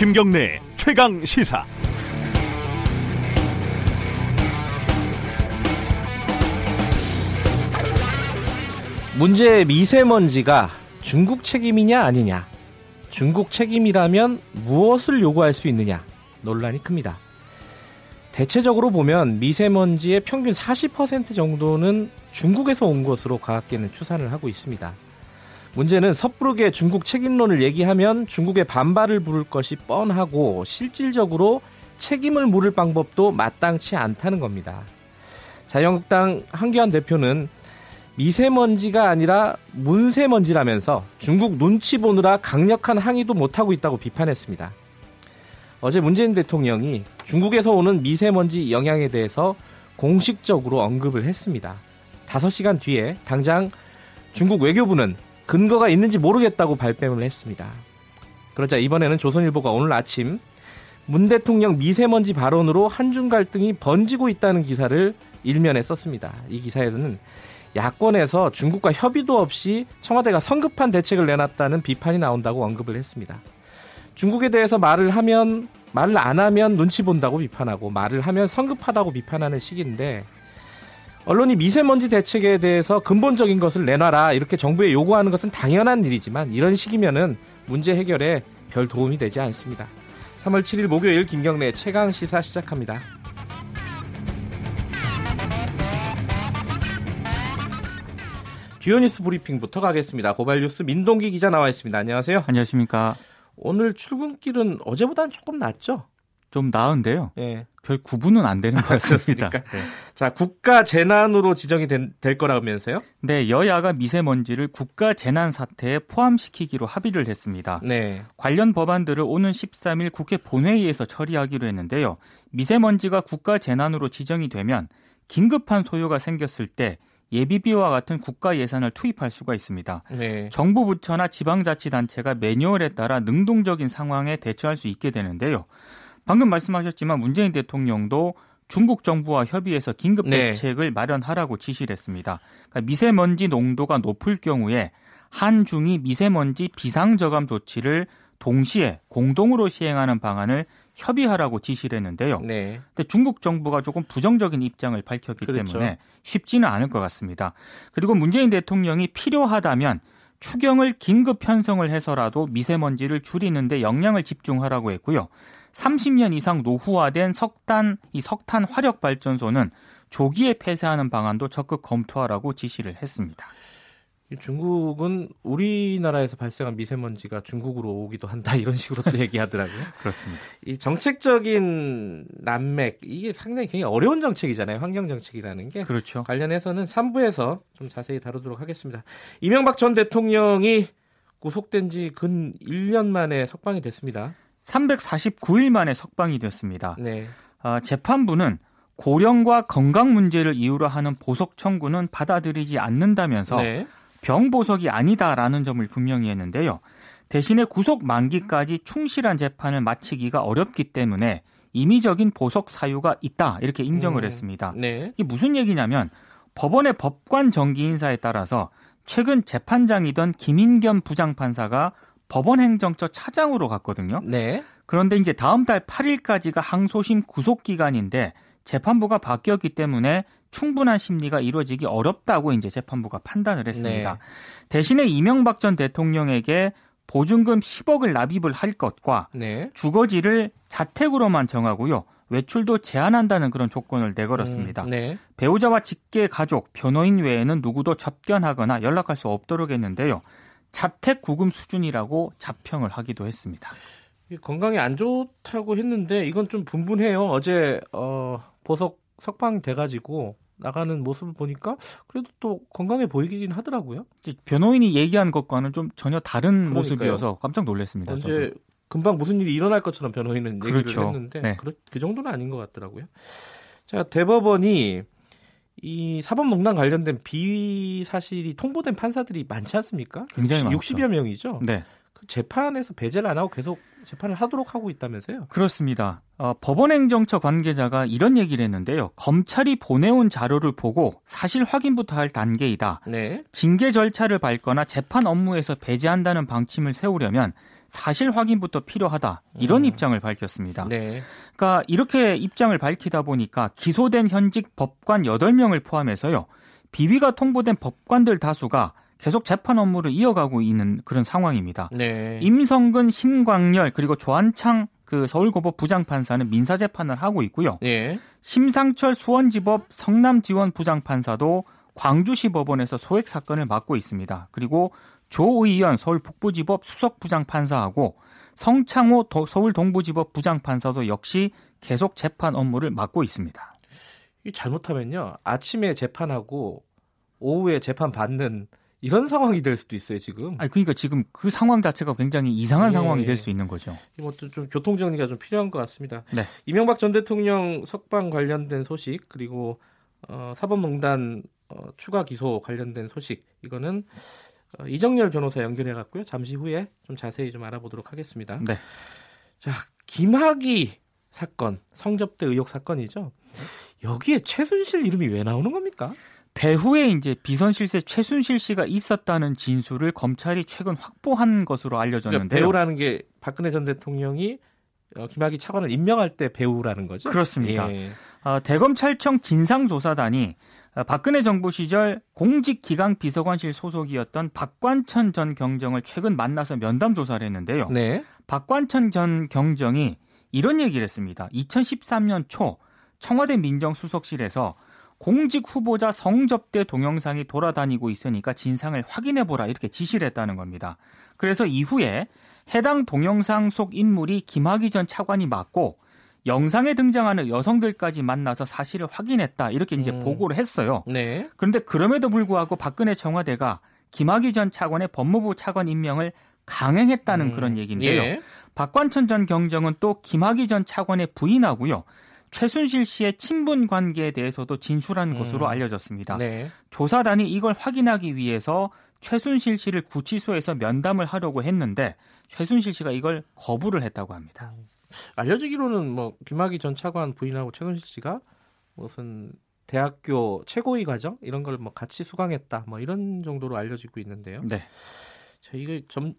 김경래 최강 시사. 문제의 미세먼지가 중국 책임이냐 아니냐. 중국 책임이라면 무엇을 요구할 수 있느냐. 논란이 큽니다. 대체적으로 보면 미세먼지의 평균 40% 정도는 중국에서 온 것으로 과학계는 추산을 하고 있습니다. 문제는 섣부르게 중국 책임론을 얘기하면 중국의 반발을 부를 것이 뻔하고 실질적으로 책임을 물을 방법도 마땅치 않다는 겁니다. 자유한국당 한기환 대표는 미세먼지가 아니라 문세먼지라면서 중국 눈치 보느라 강력한 항의도 못하고 있다고 비판했습니다. 어제 문재인 대통령이 중국에서 오는 미세먼지 영향에 대해서 공식적으로 언급을 했습니다. 5시간 뒤에 당장 중국 외교부는 근거가 있는지 모르겠다고 발뺌을 했습니다. 그러자 이번에는 조선일보가 오늘 아침 문 대통령 미세먼지 발언으로 한중 갈등이 번지고 있다는 기사를 일면에 썼습니다. 이 기사에서는 야권에서 중국과 협의도 없이 청와대가 성급한 대책을 내놨다는 비판이 나온다고 언급을 했습니다. 중국에 대해서 말을 하면 말을 안 하면 눈치 본다고 비판하고 말을 하면 성급하다고 비판하는 시기인데 언론이 미세먼지 대책에 대해서 근본적인 것을 내놔라 이렇게 정부에 요구하는 것은 당연한 일이지만 이런 식이면은 문제 해결에 별 도움이 되지 않습니다. 3월 7일 목요일 김경래 최강 시사 시작합니다. 주요 뉴스 브리핑부터 가겠습니다. 고발 뉴스 민동기 기자 나와 있습니다. 안녕하세요. 안녕하십니까. 오늘 출근길은 어제보다는 조금 낫죠? 좀 나은데요. 예. 별 구분은 안 되는 것 같습니다. 네. 자, 국가 재난으로 지정이 된, 될 거라면서요? 네, 여야가 미세먼지를 국가 재난 사태에 포함시키기로 합의를 했습니다. 네. 관련 법안들을 오는 13일 국회 본회의에서 처리하기로 했는데요. 미세먼지가 국가 재난으로 지정이 되면 긴급한 소요가 생겼을 때 예비비와 같은 국가 예산을 투입할 수가 있습니다. 네. 정부 부처나 지방자치단체가 매뉴얼에 따라 능동적인 상황에 대처할 수 있게 되는데요. 방금 말씀하셨지만 문재인 대통령도 중국 정부와 협의해서 긴급 네. 대책을 마련하라고 지시를 했습니다. 그러니까 미세먼지 농도가 높을 경우에 한중이 미세먼지 비상저감 조치를 동시에 공동으로 시행하는 방안을 협의하라고 지시를 했는데요. 네. 근데 중국 정부가 조금 부정적인 입장을 밝혔기 그렇죠. 때문에 쉽지는 않을 것 같습니다. 그리고 문재인 대통령이 필요하다면 추경을 긴급 편성을 해서라도 미세먼지를 줄이는데 역량을 집중하라고 했고요. 30년 이상 노후화된 석탄 이 석탄 화력 발전소는 조기에 폐쇄하는 방안도 적극 검토하라고 지시를 했습니다. 중국은 우리나라에서 발생한 미세먼지가 중국으로 오기도 한다 이런 식으로 또 얘기하더라고요. 그렇습니다. 이 정책적인 난맥 이게 상당히 굉장히 어려운 정책이잖아요. 환경 정책이라는 게 그렇죠. 관련해서는 3부에서 좀 자세히 다루도록 하겠습니다. 이명박 전 대통령이 구속된 지 근 1년 만에 석방이 됐습니다. 349일 만에 석방이 됐습니다. 네. 아, 재판부는 고령과 건강 문제를 이유로 하는 보석 청구는 받아들이지 않는다면서 네. 병보석이 아니다라는 점을 분명히 했는데요. 대신에 구속 만기까지 충실한 재판을 마치기가 어렵기 때문에 임의적인 보석 사유가 있다 이렇게 인정을 음, 했습니다. 네. 이게 무슨 얘기냐면 법원의 법관 정기 인사에 따라서 최근 재판장이던 김인겸 부장판사가 법원 행정처 차장으로 갔거든요. 네. 그런데 이제 다음 달 8일까지가 항소심 구속 기간인데 재판부가 바뀌었기 때문에 충분한 심리가 이루어지기 어렵다고 이제 재판부가 판단을 했습니다. 네. 대신에 이명박 전 대통령에게 보증금 10억을 납입을 할 것과 네. 주거지를 자택으로만 정하고요. 외출도 제한한다는 그런 조건을 내걸었습니다. 음, 네. 배우자와 직계 가족, 변호인 외에는 누구도 접견하거나 연락할 수 없도록 했는데요. 자택 구금 수준이라고 자평을 하기도 했습니다. 건강에 안 좋다고 했는데 이건 좀 분분해요. 어제 어, 보석 석방 돼가지고 나가는 모습을 보니까 그래도 또 건강해 보이긴 하더라고요. 변호인이 얘기한 것과는 좀 전혀 다른 그러니까요. 모습이어서 깜짝 놀랐습니다. 언제 저도. 금방 무슨 일이 일어날 것처럼 변호인은 얘기를 그렇죠. 했는데 네. 그, 그 정도는 아닌 것 같더라고요. 자 대법원이 이 사법농단 관련된 비위 사실이 통보된 판사들이 많지 않습니까? 굉장히 많죠. 60여 명이죠. 네. 그 재판에서 배제를 안 하고 계속 재판을 하도록 하고 있다면서요? 그렇습니다. 어, 법원행정처 관계자가 이런 얘기를 했는데요. 검찰이 보내온 자료를 보고 사실 확인부터 할 단계이다. 네. 징계 절차를 밟거나 재판 업무에서 배제한다는 방침을 세우려면 사실 확인부터 필요하다 이런 음. 입장을 밝혔습니다. 네. 그러니까 이렇게 입장을 밝히다 보니까 기소된 현직 법관 8명을 포함해서요. 비위가 통보된 법관들 다수가 계속 재판 업무를 이어가고 있는 그런 상황입니다. 네. 임성근, 심광열 그리고 조한창 그 서울고법 부장판사는 민사 재판을 하고 있고요. 예. 심상철 수원지법 성남지원 부장판사도 광주시 법원에서 소액 사건을 맡고 있습니다. 그리고 조의연 서울 북부지법 수석 부장판사하고 성창호 도- 서울 동부지법 부장판사도 역시 계속 재판 업무를 맡고 있습니다. 이 잘못하면요 아침에 재판하고 오후에 재판 받는 이런 상황이 될 수도 있어요 지금. 아니 그러니까 지금 그 상황 자체가 굉장히 이상한 예. 상황이 될 수 있는 거죠. 이것도 좀 교통 정리가 좀 필요한 것 같습니다. 네. 이명박 전 대통령 석방 관련된 소식 그리고 어, 사법농단 어, 추가 기소 관련된 소식 이거는 어, 이정열 변호사 연결해 갖고요. 잠시 후에 좀 자세히 좀 알아보도록 하겠습니다. 네. 자 김학의 사건 성접대 의혹 사건이죠. 여기에 최순실 이름이 왜 나오는 겁니까? 배후에 이제 비선 실세 최순실 씨가 있었다는 진술을 검찰이 최근 확보한 것으로 그러니까 알려졌는데요. 배우라는 게 박근혜 전 대통령이 어, 김학의 차관을 임명할 때 배우라는 거죠. 그렇습니다. 예. 어, 대검찰청 진상조사단이 어, 박근혜 정부 시절 공직기강 비서관실 소속이었던 박관천 전 경정을 최근 만나서 면담 조사를 했는데요. 네. 박관천 전 경정이 이런 얘기를 했습니다. 2013년 초 청와대 민정수석실에서 공직 후보자 성접대 동영상이 돌아다니고 있으니까 진상을 확인해 보라 이렇게 지시를 했다는 겁니다. 그래서 이후에 해당 동영상 속 인물이 김학의 전 차관이 맞고 영상에 등장하는 여성들까지 만나서 사실을 확인했다 이렇게 이제 음. 보고를 했어요. 네. 그런데 그럼에도 불구하고 박근혜 청와대가 김학의 전 차관의 법무부 차관 임명을 강행했다는 음, 그런 얘기인데요. 예. 박관천 전 경정은 또 김학의 전 차관의 부인하고요. 최순실 씨의 친분 관계에 대해서도 진술한 음. 것으로 알려졌습니다. 네. 조사단이 이걸 확인하기 위해서 최순실 씨를 구치소에서 면담을 하려고 했는데 최순실 씨가 이걸 거부를 했다고 합니다. 알려지기로는 뭐 김학의 전 차관 부인하고 최순실 씨가 무슨 대학교 최고위 과정 이런 걸 뭐 같이 수강했다 뭐 이런 정도로 알려지고 있는데요. 네. 자, 이거 점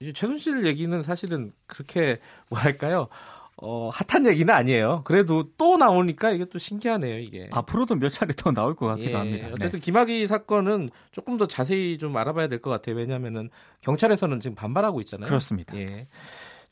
이제 최순실 얘기는 사실은 그렇게 뭐랄까요? 어, 핫한 얘기는 아니에요. 그래도 또 나오니까 이게 또 신기하네요, 이게. 앞으로도 몇 차례 더 나올 것 같기도 예, 합니다. 네. 어쨌든 김학의 사건은 조금 더 자세히 좀 알아봐야 될 것 같아요. 왜냐하면은 경찰에서는 지금 반발하고 있잖아요. 그렇습니다. 예.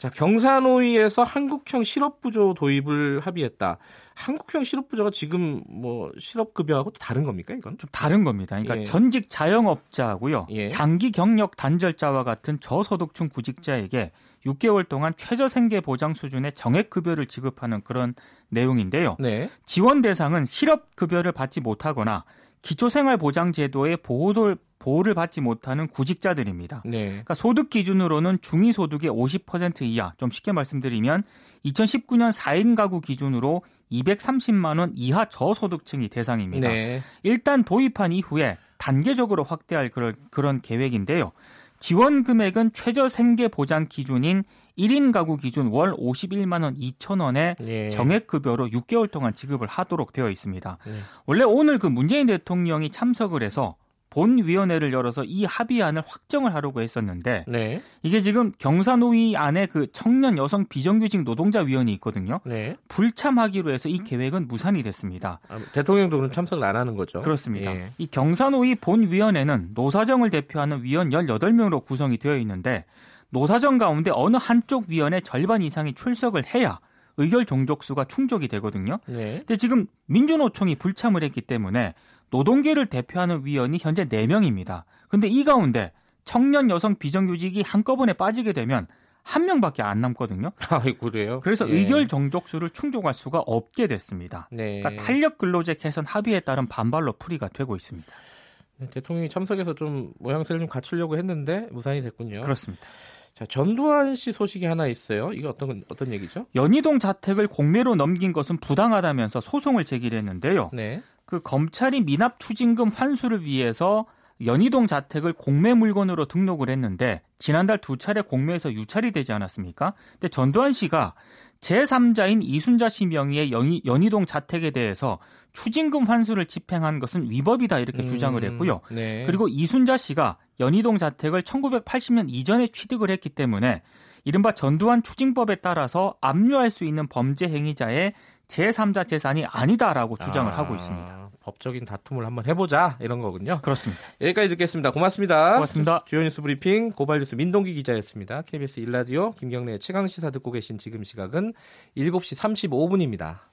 자, 경산호위에서 한국형 실업부조 도입을 합의했다. 한국형 실업부조가 지금 뭐 실업급여하고 또 다른 겁니까, 이건? 좀 다른 겁니다. 그러니까 예. 전직 자영업자고요. 예. 장기 경력 단절자와 같은 저소득층 구직자에게 6개월 동안 최저 생계 보장 수준의 정액 급여를 지급하는 그런 내용인데요. 네. 지원 대상은 실업 급여를 받지 못하거나 기초생활보장제도의 보호를 보호를 받지 못하는 구직자들입니다. 네. 그러니까 소득 기준으로는 중위 소득의 50% 이하, 좀 쉽게 말씀드리면 2019년 4인 가구 기준으로 230만 원 이하 저소득층이 대상입니다. 네. 일단 도입한 이후에 단계적으로 확대할 그런, 그런 계획인데요. 지원 금액은 최저 생계 보장 기준인 1인 가구 기준 월 51만 원 2천 원의 예. 정액 급여로 6개월 동안 지급을 하도록 되어 있습니다. 네. 원래 오늘 그 문재인 대통령이 참석을 해서 본위원회를 열어서 이 합의안을 확정을 하려고 했었는데 네. 이게 지금 경사노위 안에 그 청년 여성 비정규직 노동자 위원이 있거든요. 네. 불참하기로 해서 이 계획은 무산이 됐습니다. 아, 대통령도 그럼 참석을 안 하는 거죠. 그렇습니다. 예. 이 경사노위 본위원회는 노사정을 대표하는 위원 18명으로 구성이 되어 있는데 노사정 가운데 어느 한쪽 위원의 절반 이상이 출석을 해야 의결 종족수가 충족이 되거든요. 네. 근데 지금 민주노총이 불참을 했기 때문에 노동계를 대표하는 위원이 현재 4명입니다. 근데 이 가운데 청년 여성 비정규직이 한꺼번에 빠지게 되면 한 명밖에 안 남거든요. 아이고 그래요. 그래서 예. 의결 종족수를 충족할 수가 없게 됐습니다. 네. 그러니까 탄력 근로제 개선 합의에 따른 반발로 풀이가 되고 있습니다. 네, 대통령이 참석해서 좀 모양새를 좀 갖추려고 했는데 무산이 됐군요. 그렇습니다. 자, 전두환 씨 소식이 하나 있어요. 이게 어떤 건- 어떤 얘기죠? 연희동 자택을 공매로 넘긴 것은 부당하다면서 소송을 제기를 했는데요. 네. 그 검찰이 미납 추징금 환수를 위해서 연희동 자택을 공매 물건으로 등록을 했는데 지난달 두 차례 공매에서 유찰이 되지 않았습니까? 근데 전두환 씨가 제3자인 이순자 씨 명의의 연희, 연희동 자택에 대해서 추징금 환수를 집행한 것은 위법이다 이렇게 주장을 음, 했고요. 네. 그리고 이순자 씨가 연희동 자택을 1980년 이전에 취득을 했기 때문에 이른바 전두환 추징법에 따라서 압류할 수 있는 범죄 행위자의 제3자 재산이 아니다라고 주장을 아, 하고 있습니다. 법적인 다툼을 한번 해보자 이런 거군요. 그렇습니다. 여기까지 듣겠습니다. 고맙습니다. 고맙습니다. 주요 뉴스 브리핑 고발뉴스 민동기 기자였습니다. KBS 일라디오 김경래 최강 시사 듣고 계신 지금 시각은 7시 35분입니다.